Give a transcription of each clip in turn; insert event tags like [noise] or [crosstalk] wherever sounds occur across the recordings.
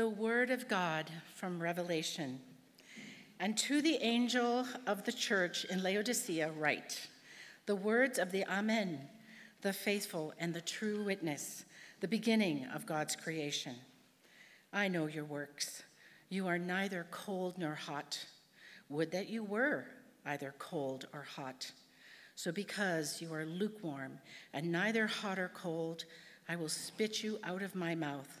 The word of God from Revelation. And to the angel of the church in Laodicea, write the words of the Amen, the faithful and the true witness, the beginning of God's creation. I know your works. You are neither cold nor hot. Would that you were either cold or hot. So, because you are lukewarm and neither hot or cold, I will spit you out of my mouth.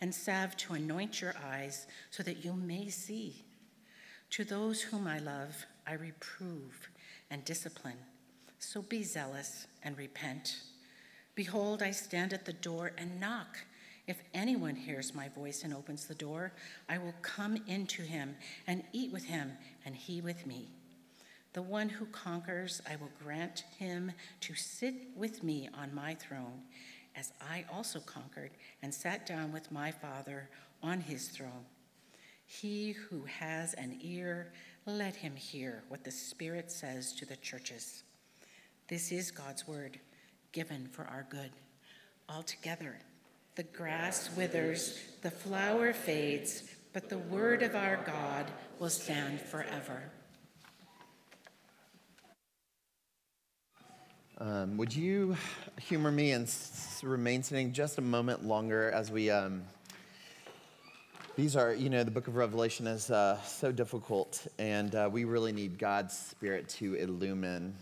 and salve to anoint your eyes so that you may see. To those whom I love, I reprove and discipline. So be zealous and repent. Behold, I stand at the door and knock. If anyone hears my voice and opens the door, I will come into him and eat with him, and he with me. The one who conquers, I will grant him to sit with me on my throne, as I also conquered and sat down with my Father on his throne. He who has an ear, let him hear what the Spirit says to the churches. This is God's word, given for our good. Altogether, the grass withers, the flower fades, but the word of our God will stand forever. Um, would you humor me and remain sitting just a moment longer as we? Um, these are, you know, the book of Revelation is uh, so difficult, and uh, we really need God's Spirit to illumine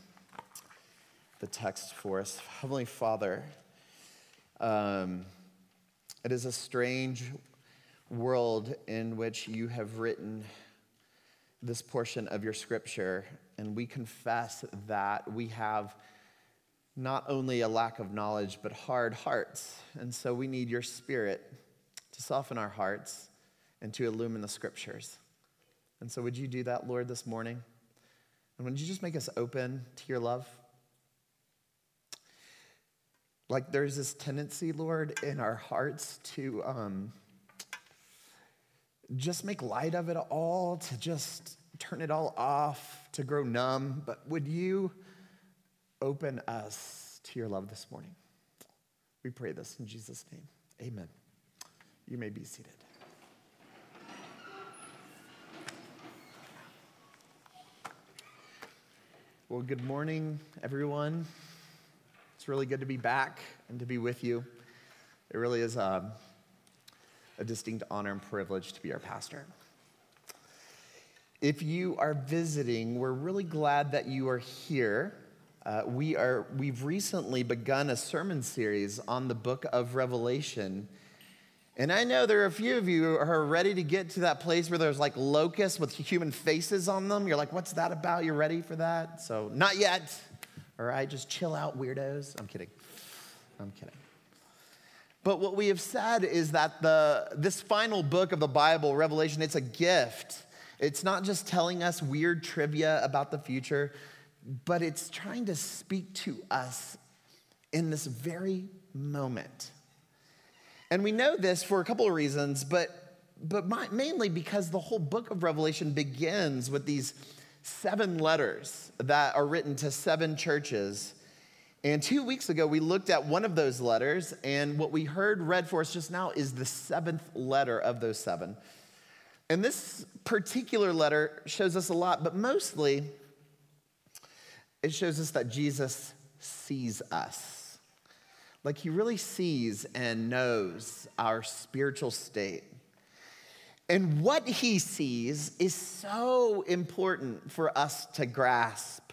the text for us. Heavenly Father, um, it is a strange world in which you have written this portion of your scripture, and we confess that we have not only a lack of knowledge, but hard hearts. And so we need your spirit to soften our hearts and to illumine the scriptures. And so, would you do that, Lord, this morning? And would you just make us open to your love? Like there's this tendency, Lord, in our hearts to um, just make light of it all, to just turn it all off, to grow numb. But would you? Open us to your love this morning. We pray this in Jesus' name. Amen. You may be seated. Well, good morning, everyone. It's really good to be back and to be with you. It really is a, um, a distinct honor and privilege to be our pastor. If you are visiting, we're really glad that you are here. Uh, we are, we've recently begun a sermon series on the book of Revelation. And I know there are a few of you who are ready to get to that place where there's like locusts with human faces on them. You're like, what's that about? You're ready for that? So, not yet. All right, just chill out, weirdos. I'm kidding. I'm kidding. But what we have said is that the, this final book of the Bible, Revelation, it's a gift. It's not just telling us weird trivia about the future, but it's trying to speak to us in this very moment. And we know this for a couple of reasons, but, but mainly because the whole book of Revelation begins with these seven letters that are written to seven churches. And two weeks ago, we looked at one of those letters, and what we heard read for us just now is the seventh letter of those seven. And this particular letter shows us a lot, but mostly it shows us that Jesus sees us. Like he really sees and knows our spiritual state. And what he sees is so important for us to grasp.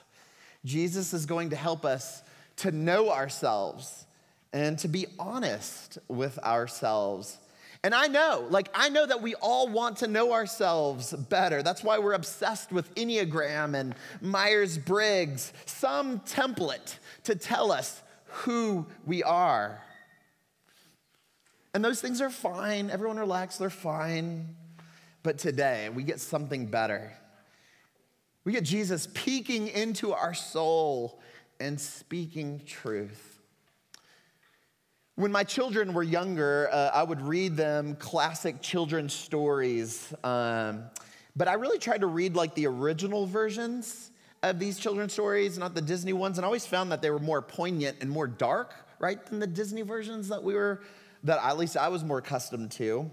Jesus is going to help us to know ourselves and to be honest with ourselves and I know, like, I know that we all want to know ourselves better. That's why we're obsessed with Enneagram and Myers Briggs, some template to tell us who we are. And those things are fine. Everyone relax, they're fine. But today, we get something better. We get Jesus peeking into our soul and speaking truth. When my children were younger, uh, I would read them classic children's stories. Um, but I really tried to read like the original versions of these children's stories, not the Disney ones, and I always found that they were more poignant and more dark, right, than the Disney versions that we were, that at least I was more accustomed to.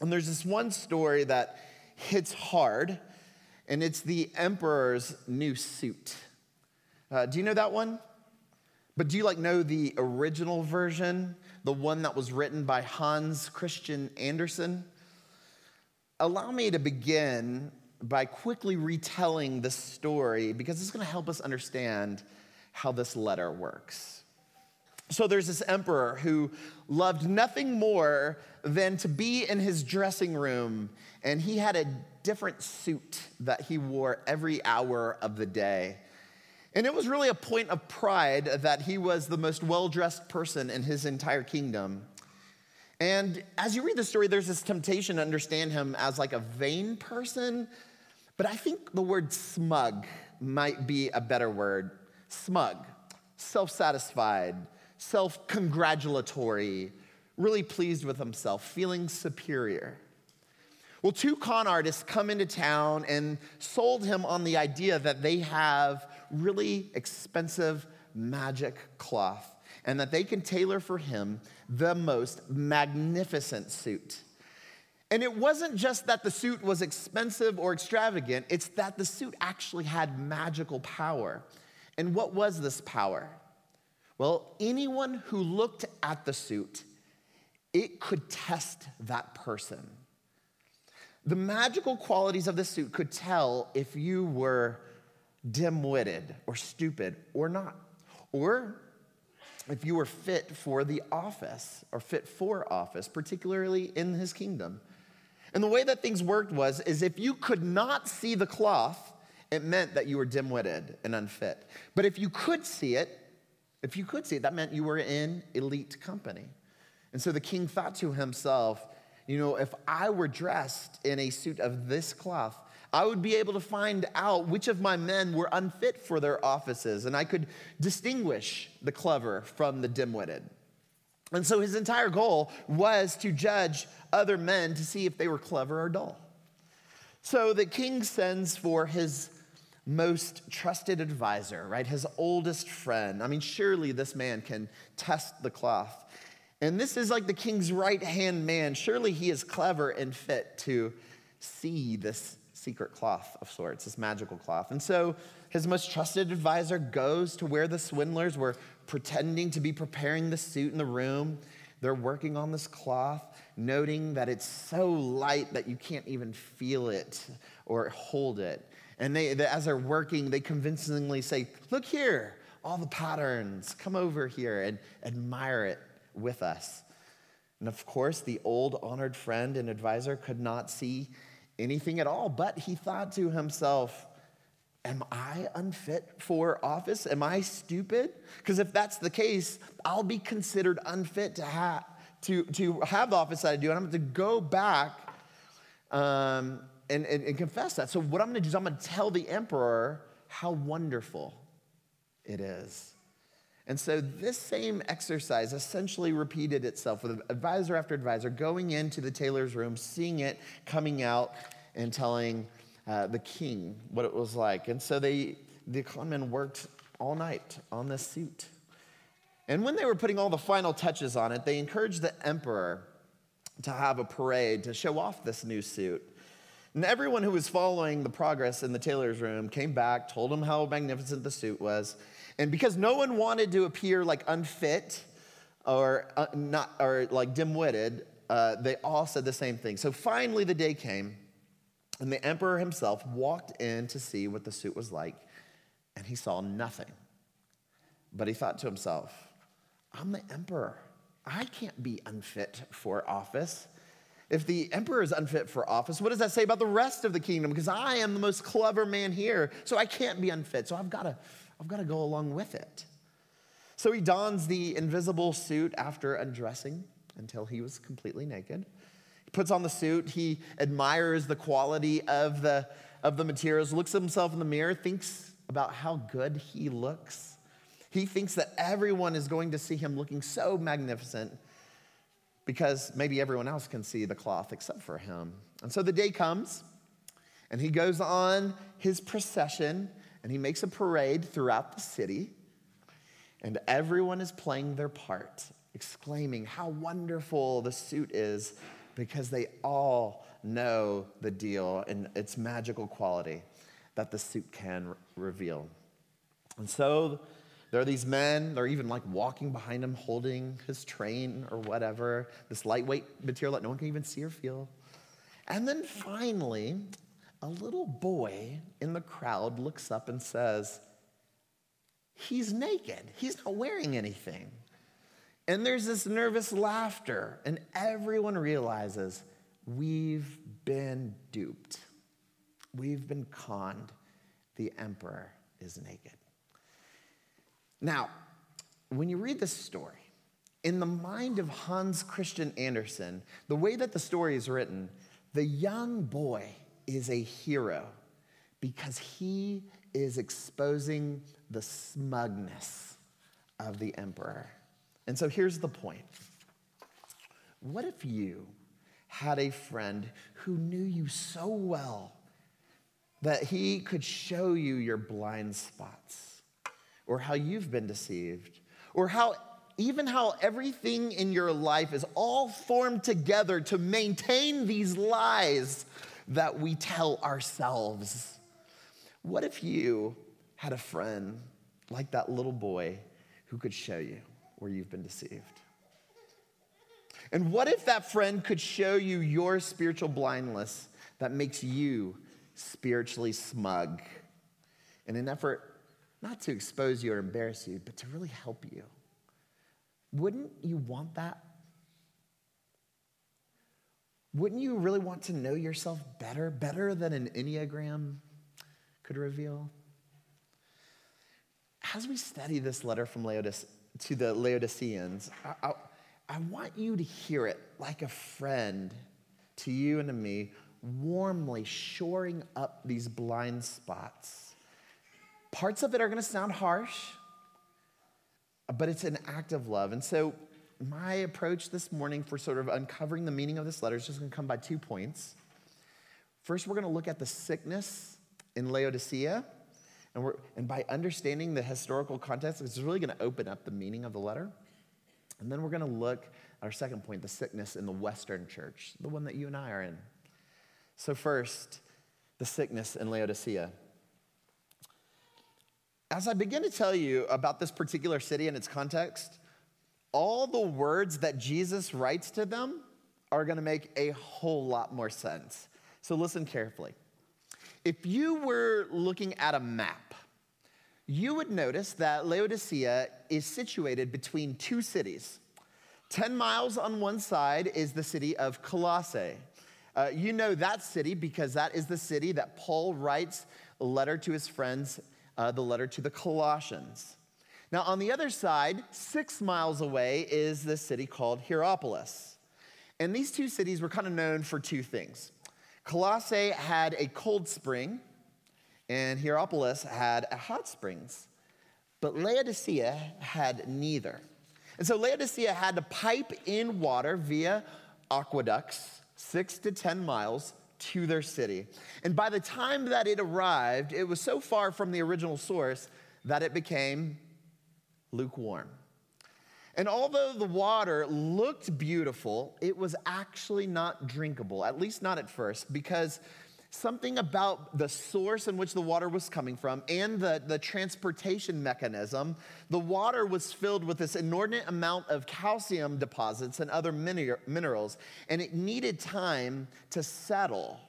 And there's this one story that hits hard, and it's the emperor's new suit. Uh, do you know that one? But do you like know the original version, the one that was written by Hans Christian Andersen? Allow me to begin by quickly retelling this story because it's going to help us understand how this letter works. So there's this emperor who loved nothing more than to be in his dressing room, and he had a different suit that he wore every hour of the day. And it was really a point of pride that he was the most well dressed person in his entire kingdom. And as you read the story, there's this temptation to understand him as like a vain person, but I think the word smug might be a better word. Smug, self satisfied, self congratulatory, really pleased with himself, feeling superior. Well, two con artists come into town and sold him on the idea that they have really expensive magic cloth and that they can tailor for him the most magnificent suit. And it wasn't just that the suit was expensive or extravagant, it's that the suit actually had magical power. And what was this power? Well, anyone who looked at the suit, it could test that person. The magical qualities of the suit could tell if you were dim witted or stupid or not, or if you were fit for the office or fit for office, particularly in his kingdom. And the way that things worked was is if you could not see the cloth, it meant that you were dim-witted and unfit. But if you could see it, if you could see it, that meant you were in elite company. And so the king thought to himself, you know, if I were dressed in a suit of this cloth, I would be able to find out which of my men were unfit for their offices, and I could distinguish the clever from the dim witted. And so his entire goal was to judge other men to see if they were clever or dull. So the king sends for his most trusted advisor, right? His oldest friend. I mean, surely this man can test the cloth. And this is like the king's right hand man. Surely he is clever and fit to see this secret cloth of sorts, this magical cloth. And so his most trusted advisor goes to where the swindlers were pretending to be preparing the suit in the room. They're working on this cloth, noting that it's so light that you can't even feel it or hold it. And they, as they're working, they convincingly say, Look here, all the patterns, come over here and admire it with us. And of course, the old honored friend and advisor could not see anything at all, but he thought to himself, Am I unfit for office? Am I stupid? Because if that's the case, I'll be considered unfit to have, to, to have the office that I do, and I'm going to go back um, and, and, and confess that. So, what I'm going to do is I'm going to tell the emperor how wonderful it is. And so, this same exercise essentially repeated itself with advisor after advisor going into the tailor's room, seeing it, coming out, and telling uh, the king what it was like. And so they, the conmen worked all night on this suit. And when they were putting all the final touches on it, they encouraged the emperor to have a parade to show off this new suit. And everyone who was following the progress in the tailor's room came back, told him how magnificent the suit was. And because no one wanted to appear like unfit or uh, not or like dim-witted, uh, they all said the same thing. So finally, the day came and the emperor himself walked in to see what the suit was like, and he saw nothing. But he thought to himself, I'm the emperor. I can't be unfit for office. If the emperor is unfit for office, what does that say about the rest of the kingdom? Because I am the most clever man here, so I can't be unfit. So I've got to, I've got to go along with it. So he dons the invisible suit after undressing until he was completely naked He puts on the suit, he admires the quality of the, of the materials, looks at himself in the mirror, thinks about how good he looks. He thinks that everyone is going to see him looking so magnificent because maybe everyone else can see the cloth except for him. And so the day comes, and he goes on his procession, and he makes a parade throughout the city, and everyone is playing their part, exclaiming how wonderful the suit is because they all know the deal and its magical quality that the suit can re- reveal. And so there are these men, they're even like walking behind him, holding his train or whatever, this lightweight material that no one can even see or feel. And then finally, a little boy in the crowd looks up and says, He's naked. He's not wearing anything. And there's this nervous laughter, and everyone realizes we've been duped. We've been conned. The emperor is naked. Now, when you read this story, in the mind of Hans Christian Andersen, the way that the story is written, the young boy is a hero because he is exposing the smugness of the emperor. And so here's the point What if you had a friend who knew you so well that he could show you your blind spots, or how you've been deceived, or how even how everything in your life is all formed together to maintain these lies that we tell ourselves? What if you had a friend like that little boy who could show you where you've been deceived? And what if that friend could show you your spiritual blindness that makes you spiritually smug in an effort not to expose you or embarrass you, but to really help you? Wouldn't you want that? Wouldn't you really want to know yourself better, better than an Enneagram could reveal? As we study this letter from Laodice, to the Laodiceans, I, I, I want you to hear it like a friend to you and to me, warmly shoring up these blind spots. Parts of it are going to sound harsh, but it's an act of love. And so, my approach this morning for sort of uncovering the meaning of this letter is just going to come by two points. First, we're going to look at the sickness in Laodicea. And, we're, and by understanding the historical context, it's really going to open up the meaning of the letter. And then we're going to look at our second point the sickness in the Western church, the one that you and I are in. So, first, the sickness in Laodicea. As I begin to tell you about this particular city and its context, all the words that Jesus writes to them are going to make a whole lot more sense. So, listen carefully. If you were looking at a map, you would notice that Laodicea is situated between two cities. 10 miles on one side is the city of Colossae. Uh, you know that city because that is the city that Paul writes a letter to his friends, uh, the letter to the Colossians. Now, on the other side, six miles away, is the city called Hierapolis. And these two cities were kind of known for two things. Colossae had a cold spring, and Hierapolis had a hot springs. But Laodicea had neither. And so Laodicea had to pipe in water via aqueducts, six to 10 miles to their city. And by the time that it arrived, it was so far from the original source that it became lukewarm. And although the water looked beautiful, it was actually not drinkable, at least not at first, because something about the source in which the water was coming from and the, the transportation mechanism, the water was filled with this inordinate amount of calcium deposits and other minerals, and it needed time to settle.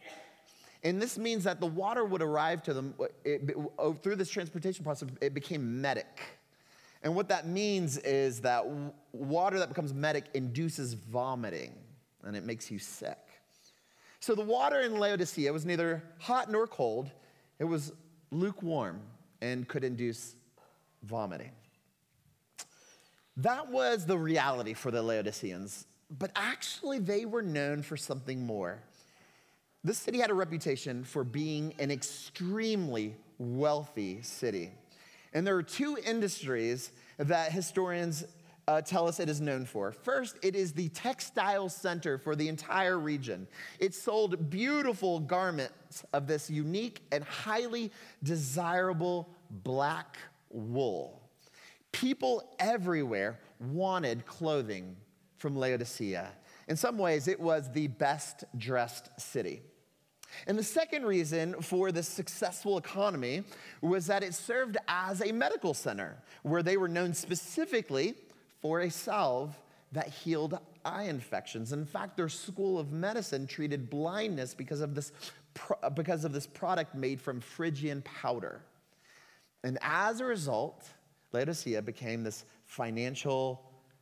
And this means that the water would arrive to them it, it, oh, through this transportation process, it became emetic. And what that means is that water that becomes emetic induces vomiting and it makes you sick. So the water in Laodicea was neither hot nor cold, it was lukewarm and could induce vomiting. That was the reality for the Laodiceans. but actually, they were known for something more. This city had a reputation for being an extremely wealthy city. And there are two industries that historians uh, tell us it is known for. First, it is the textile center for the entire region. It sold beautiful garments of this unique and highly desirable black wool. People everywhere wanted clothing from Laodicea. In some ways, it was the best dressed city. And the second reason for this successful economy was that it served as a medical center where they were known specifically for a salve that healed eye infections. In fact, their school of medicine treated blindness because of this, because of this product made from Phrygian powder. And as a result, Laodicea became this financial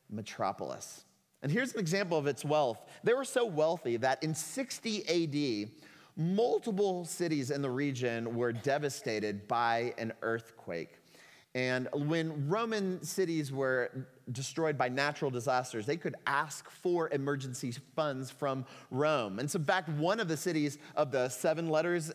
metropolis. And here's an example of its wealth. They were so wealthy that in 60 AD, multiple cities in the region were devastated by an earthquake. And when Roman cities were destroyed by natural disasters, they could ask for emergency funds from Rome. And so, back one of the cities of the seven letters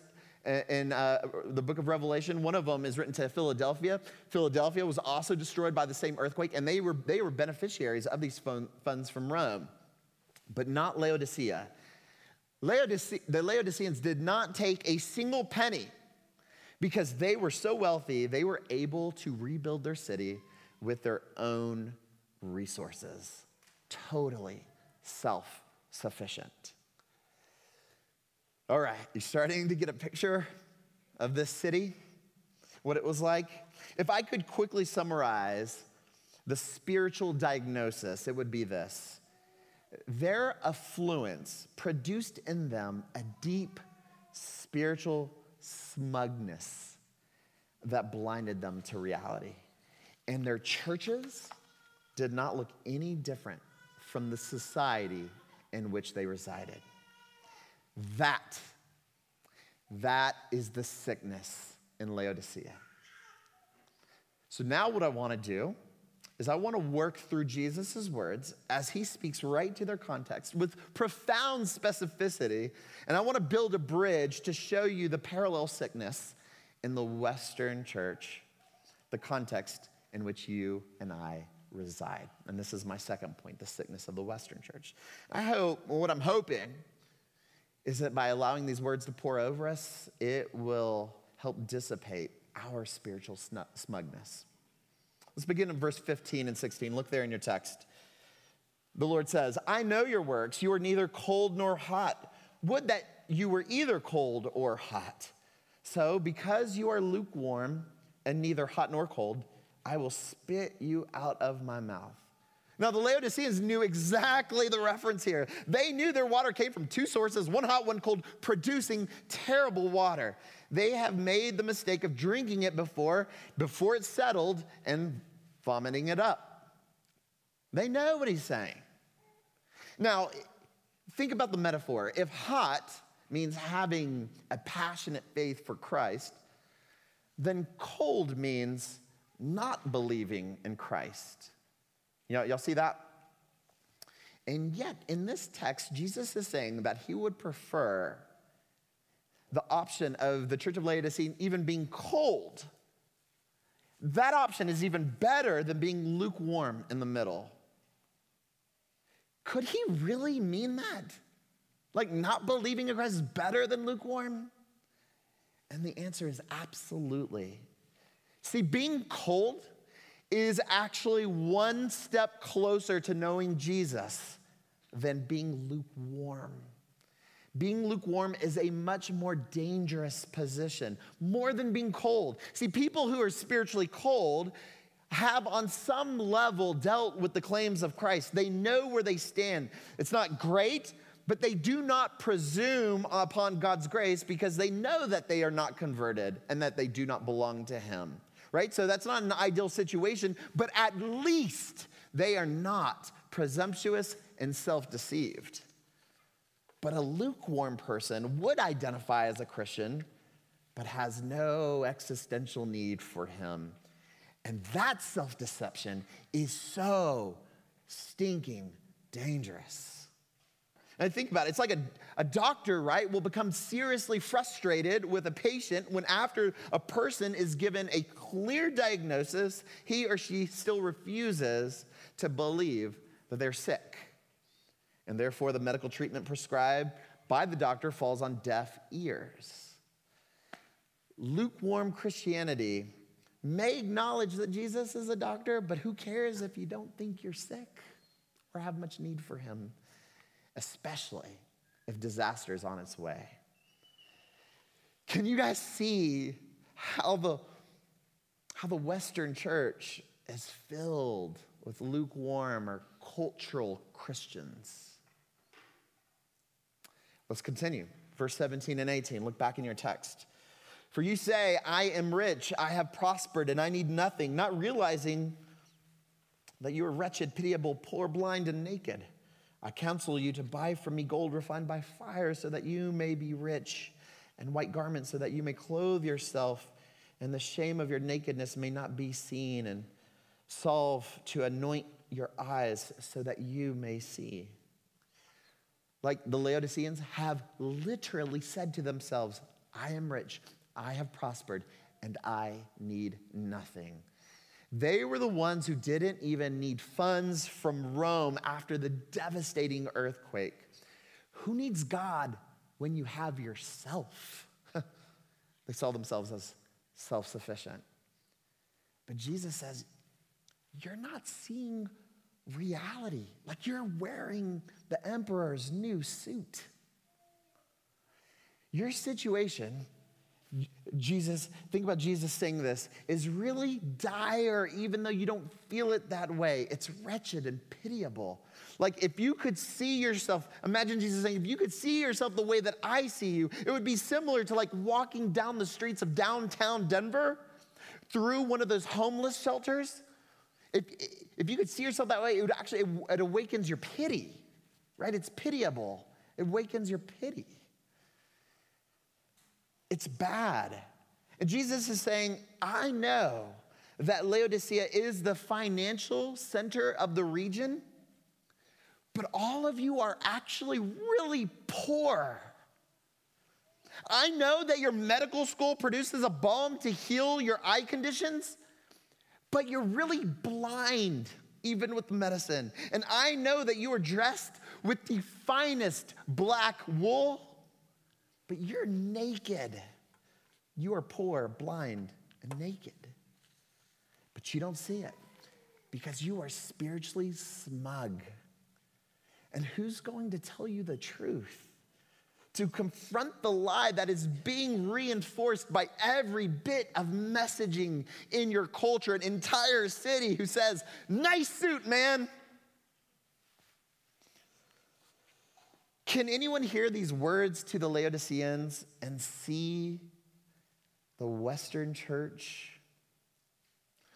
in uh, the book of Revelation, one of them is written to Philadelphia. Philadelphia was also destroyed by the same earthquake, and they were, they were beneficiaries of these funds from Rome, but not Laodicea. Laodice- the Laodiceans did not take a single penny because they were so wealthy, they were able to rebuild their city with their own resources. Totally self sufficient. All right, you're starting to get a picture of this city, what it was like. If I could quickly summarize the spiritual diagnosis, it would be this their affluence produced in them a deep spiritual smugness that blinded them to reality. And their churches did not look any different from the society in which they resided. That, that is the sickness in Laodicea. So now what I want to do is I want to work through Jesus' words as he speaks right to their context with profound specificity. And I want to build a bridge to show you the parallel sickness in the Western church, the context in which you and I reside. And this is my second point the sickness of the Western church. I hope, what I'm hoping, is that by allowing these words to pour over us, it will help dissipate our spiritual smugness. Let's begin in verse 15 and 16. Look there in your text. The Lord says, I know your works. You are neither cold nor hot. Would that you were either cold or hot. So, because you are lukewarm and neither hot nor cold, I will spit you out of my mouth. Now, the Laodiceans knew exactly the reference here. They knew their water came from two sources, one hot, one cold, producing terrible water. They have made the mistake of drinking it before, before it settled, and vomiting it up. They know what he's saying. Now, think about the metaphor. If hot means having a passionate faith for Christ, then cold means not believing in Christ. You know, y'all see that? And yet, in this text, Jesus is saying that he would prefer the option of the church of Laodicea even being cold. That option is even better than being lukewarm in the middle. Could he really mean that? Like, not believing in Christ is better than lukewarm? And the answer is absolutely. See, being cold is actually one step closer to knowing Jesus than being lukewarm. Being lukewarm is a much more dangerous position, more than being cold. See, people who are spiritually cold have, on some level, dealt with the claims of Christ. They know where they stand. It's not great, but they do not presume upon God's grace because they know that they are not converted and that they do not belong to Him right? So that's not an ideal situation, but at least they are not presumptuous and self deceived. But a lukewarm person would identify as a Christian, but has no existential need for him. And that self deception is so stinking dangerous. And think about it, it's like a, a doctor, right, will become seriously frustrated with a patient when, after a person is given a clear diagnosis, he or she still refuses to believe that they're sick. And therefore, the medical treatment prescribed by the doctor falls on deaf ears. Lukewarm Christianity may acknowledge that Jesus is a doctor, but who cares if you don't think you're sick or have much need for him? especially if disaster is on its way. Can you guys see how the, how the Western church is filled with lukewarm or cultural Christians? Let's continue. Verse 17 and 18. Look back in your text. For you say, I am rich, I have prospered, and I need nothing, not realizing that you are wretched, pitiable, poor, blind, and naked. I counsel you to buy from me gold refined by fire so that you may be rich, and white garments so that you may clothe yourself, and the shame of your nakedness may not be seen, and salve to anoint your eyes so that you may see. Like the Laodiceans have literally said to themselves, I am rich, I have prospered, and I need nothing. They were the ones who didn't even need funds from Rome after the devastating earthquake. Who needs God when you have yourself? [laughs] they saw themselves as self sufficient. But Jesus says, You're not seeing reality. Like you're wearing the emperor's new suit. Your situation Jesus, think about Jesus saying this, is really dire, even though you don't feel it that way. It's wretched and pitiable. Like if you could see yourself, imagine Jesus saying, if you could see yourself the way that I see you, it would be similar to like walking down the streets of downtown Denver through one of those homeless shelters. If, if you could see yourself that way, it would actually, it, it awakens your pity, right? It's pitiable. It awakens your pity. It's bad. And Jesus is saying, I know that Laodicea is the financial center of the region, but all of you are actually really poor. I know that your medical school produces a balm to heal your eye conditions, but you're really blind even with medicine. And I know that you are dressed with the finest black wool, but you're naked. You are poor, blind, and naked. But you don't see it because you are spiritually smug. And who's going to tell you the truth? To confront the lie that is being reinforced by every bit of messaging in your culture, an entire city who says, Nice suit, man. Can anyone hear these words to the Laodiceans and see the Western church?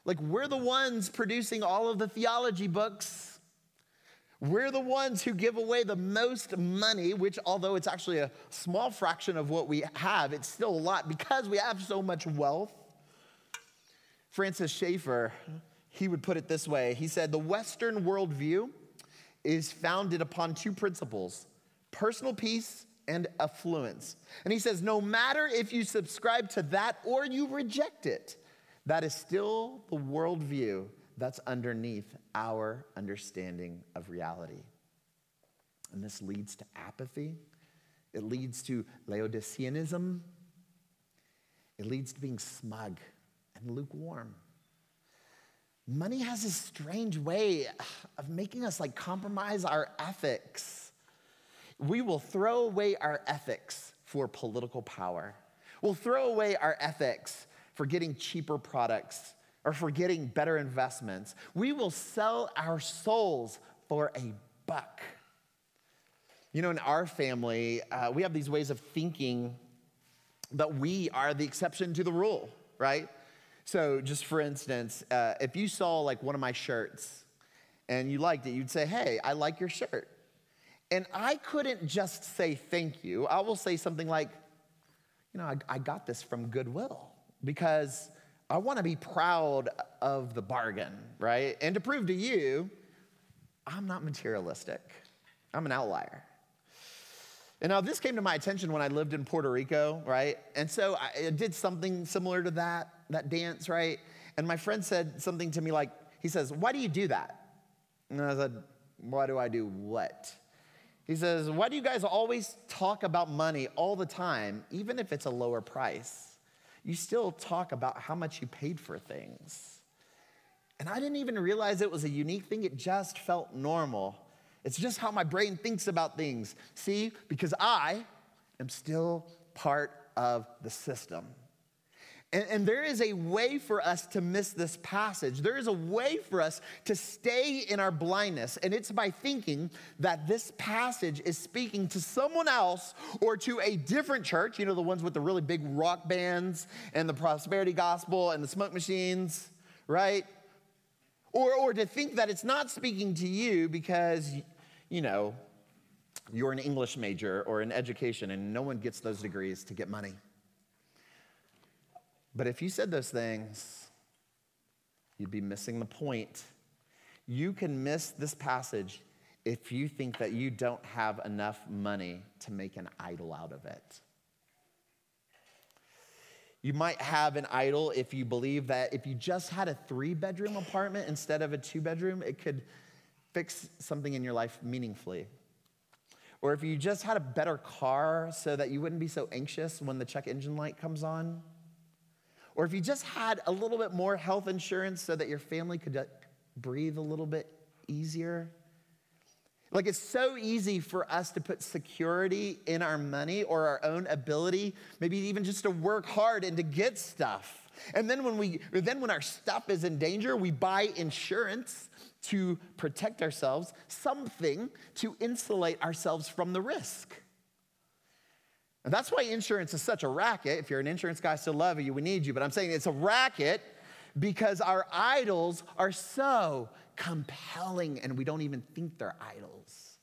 Like, we're the ones producing all of the theology books. We're the ones who give away the most money, which, although it's actually a small fraction of what we have, it's still a lot because we have so much wealth. Francis Schaeffer, he would put it this way He said, The Western worldview is founded upon two principles personal peace and affluence. And he says, no matter if you subscribe to that or you reject it, that is still the worldview that's underneath our understanding of reality. And this leads to apathy, it leads to Laodiceanism, it leads to being smug and lukewarm. Money has this strange way of making us like compromise our ethics we will throw away our ethics for political power. We'll throw away our ethics for getting cheaper products or for getting better investments. We will sell our souls for a buck. You know, in our family, uh, we have these ways of thinking that we are the exception to the rule, right? So, just for instance, uh, if you saw like one of my shirts and you liked it, you'd say, Hey, I like your shirt. And I couldn't just say thank you. I will say something like, you know, I, I got this from Goodwill because I want to be proud of the bargain, right? And to prove to you, I'm not materialistic, I'm an outlier. And now this came to my attention when I lived in Puerto Rico, right? And so I did something similar to that, that dance, right? And my friend said something to me like, he says, Why do you do that? And I said, Why do I do what? He says, Why do you guys always talk about money all the time, even if it's a lower price? You still talk about how much you paid for things. And I didn't even realize it was a unique thing, it just felt normal. It's just how my brain thinks about things. See, because I am still part of the system. And, and, there is a way for us to miss this passage. There is a way for us to stay in our blindness. And it's by thinking that this passage is speaking to someone else or to a different church, you know, the ones with the really big rock bands and the prosperity gospel and the smoke machines, right? Or, or to think that it's not speaking to you because, you know, you're an English major or in education and no one gets those degrees to get money. But if you said those things, you'd be missing the point. You can miss this passage if you think that you don't have enough money to make an idol out of it. You might have an idol if you believe that if you just had a three bedroom apartment instead of a two bedroom, it could fix something in your life meaningfully. Or if you just had a better car so that you wouldn't be so anxious when the check engine light comes on. Or if you just had a little bit more health insurance so that your family could uh, breathe a little bit easier. Like it's so easy for us to put security in our money or our own ability, maybe even just to work hard and to get stuff. And then when we then when our stuff is in danger, we buy insurance to protect ourselves, something to insulate ourselves from the risk. And that's why insurance is such a racket. If you're an insurance guy, I still love you, we need you, but I'm saying it's a racket because our idols are so compelling and we don't even think they're idols.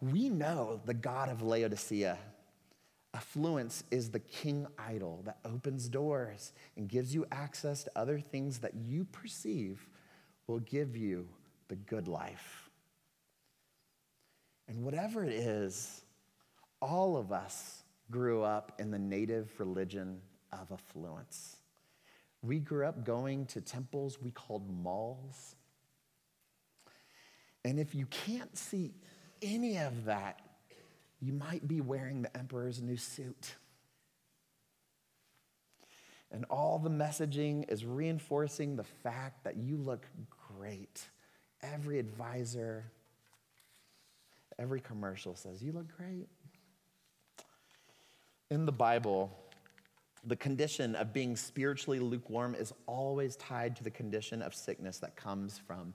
We know the God of Laodicea. Affluence is the king idol that opens doors and gives you access to other things that you perceive will give you the good life. And whatever it is, all of us grew up in the native religion of affluence. We grew up going to temples we called malls. And if you can't see any of that, you might be wearing the emperor's new suit. And all the messaging is reinforcing the fact that you look great. Every advisor, every commercial says, You look great. In the Bible, the condition of being spiritually lukewarm is always tied to the condition of sickness that comes from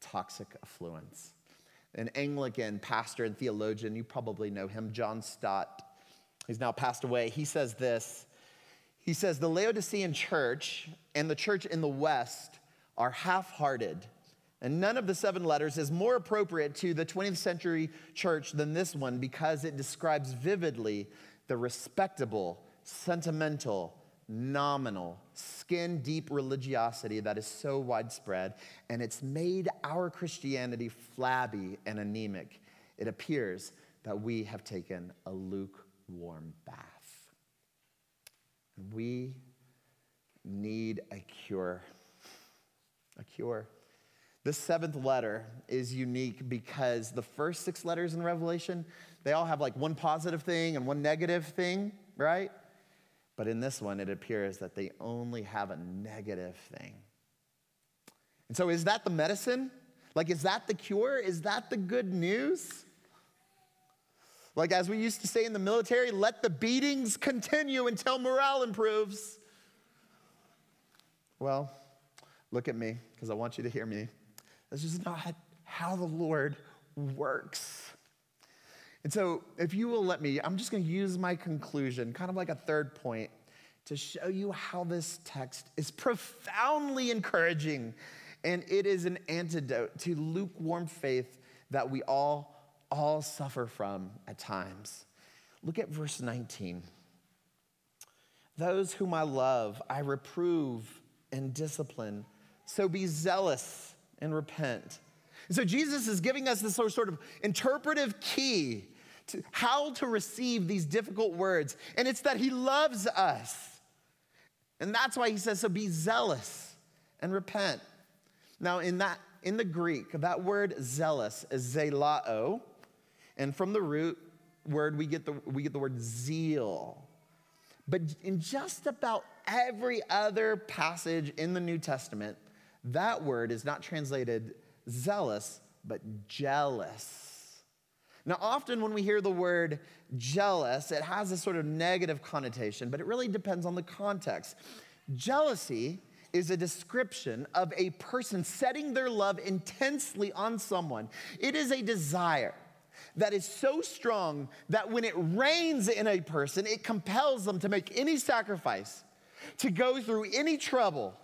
toxic affluence. An Anglican pastor and theologian, you probably know him, John Stott, he's now passed away. He says this He says, The Laodicean church and the church in the West are half hearted. And none of the seven letters is more appropriate to the 20th century church than this one because it describes vividly the respectable, sentimental, nominal, skin deep religiosity that is so widespread, and it's made our Christianity flabby and anemic. It appears that we have taken a lukewarm bath. We need a cure. A cure. The seventh letter is unique because the first six letters in Revelation, they all have like one positive thing and one negative thing, right? But in this one, it appears that they only have a negative thing. And so, is that the medicine? Like, is that the cure? Is that the good news? Like, as we used to say in the military, let the beatings continue until morale improves. Well, look at me, because I want you to hear me. This is not how the Lord works. And so, if you will let me, I'm just going to use my conclusion, kind of like a third point, to show you how this text is profoundly encouraging. And it is an antidote to lukewarm faith that we all, all suffer from at times. Look at verse 19. Those whom I love, I reprove and discipline. So be zealous and repent. And so Jesus is giving us this sort of interpretive key to how to receive these difficult words. And it's that he loves us. And that's why he says, so be zealous and repent. Now, in that in the Greek, that word zealous is zelao, and from the root word we get the we get the word zeal. But in just about every other passage in the New Testament, that word is not translated zealous, but jealous. Now, often when we hear the word jealous, it has a sort of negative connotation, but it really depends on the context. Jealousy is a description of a person setting their love intensely on someone. It is a desire that is so strong that when it reigns in a person, it compels them to make any sacrifice, to go through any trouble,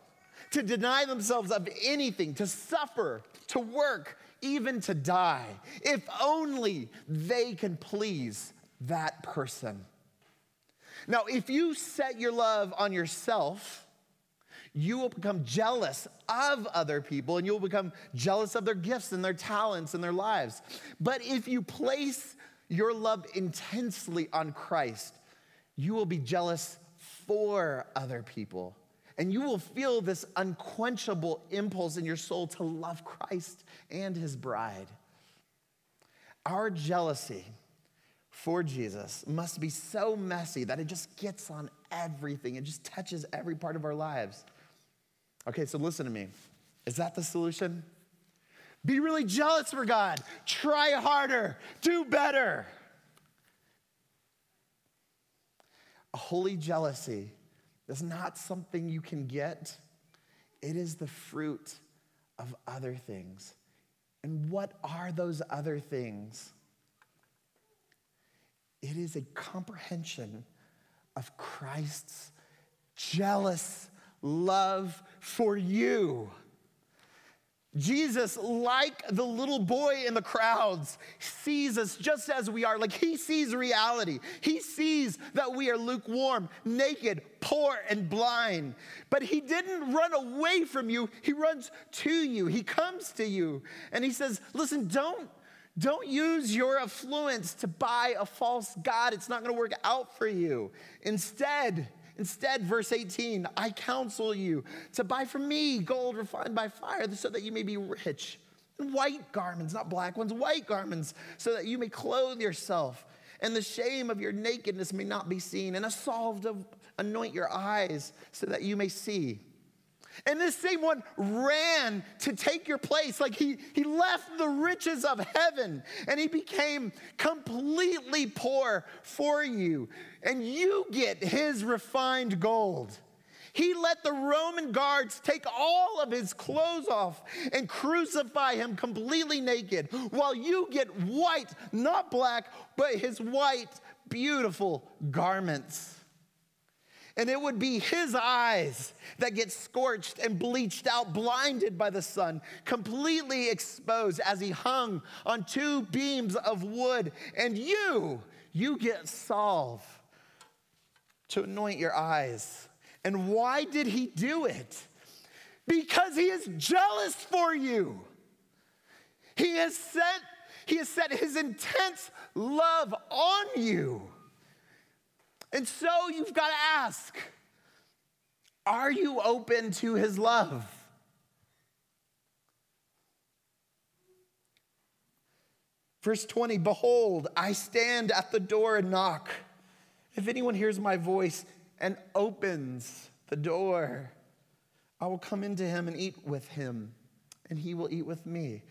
to deny themselves of anything, to suffer, to work, even to die, if only they can please that person. Now, if you set your love on yourself, you will become jealous of other people and you'll become jealous of their gifts and their talents and their lives. But if you place your love intensely on Christ, you will be jealous for other people. And you will feel this unquenchable impulse in your soul to love Christ and his bride. Our jealousy for Jesus must be so messy that it just gets on everything, it just touches every part of our lives. Okay, so listen to me. Is that the solution? Be really jealous for God. Try harder. Do better. A holy jealousy is not something you can get, it is the fruit of other things. And what are those other things? It is a comprehension of Christ's jealous love for you. Jesus, like the little boy in the crowds, sees us just as we are. Like he sees reality. He sees that we are lukewarm, naked, poor, and blind. But he didn't run away from you, he runs to you. He comes to you and he says, Listen, don't. Don't use your affluence to buy a false God. It's not going to work out for you. Instead, Instead, verse 18, I counsel you to buy from me gold refined by fire so that you may be rich. And white garments, not black ones, white garments, so that you may clothe yourself and the shame of your nakedness may not be seen, and a salve to anoint your eyes so that you may see. And this same one ran to take your place. Like he, he left the riches of heaven and he became completely poor for you. And you get his refined gold. He let the Roman guards take all of his clothes off and crucify him completely naked, while you get white, not black, but his white, beautiful garments. And it would be his eyes that get scorched and bleached out, blinded by the sun, completely exposed as he hung on two beams of wood. And you, you get salve to anoint your eyes. And why did he do it? Because he is jealous for you. He has set, he has set his intense love on you. And so you've got to ask are you open to his love? Verse 20 Behold, I stand at the door and knock. If anyone hears my voice and opens the door, I will come into him and eat with him, and he will eat with me.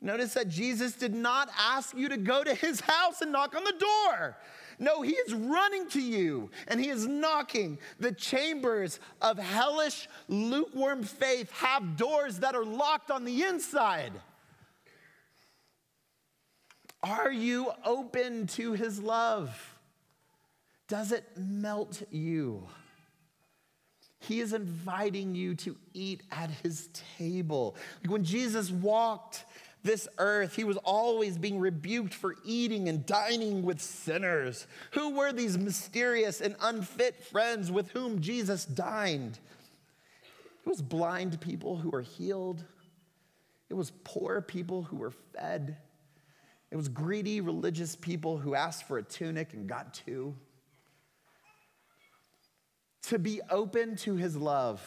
Notice that Jesus did not ask you to go to his house and knock on the door. No, he is running to you and he is knocking. The chambers of hellish, lukewarm faith have doors that are locked on the inside. Are you open to his love? Does it melt you? He is inviting you to eat at his table. Like when Jesus walked this earth, he was always being rebuked for eating and dining with sinners. Who were these mysterious and unfit friends with whom Jesus dined? It was blind people who were healed. It was poor people who were fed. It was greedy religious people who asked for a tunic and got two. To be open to his love,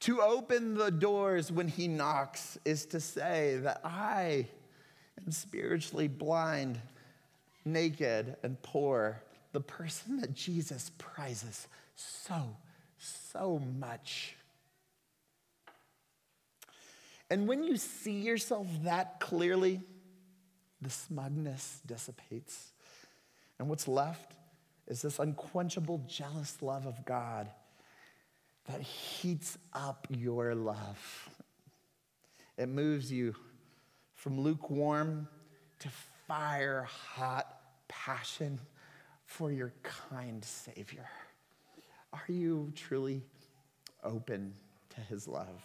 to open the doors when he knocks, is to say that I am spiritually blind, naked, and poor, the person that Jesus prizes so, so much. And when you see yourself that clearly, the smugness dissipates. And what's left is this unquenchable, jealous love of God that heats up your love. It moves you from lukewarm to fire hot passion for your kind Savior. Are you truly open to his love?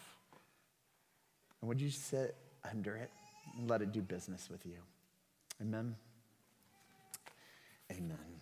And would you sit under it and let it do business with you? Amen. Amen.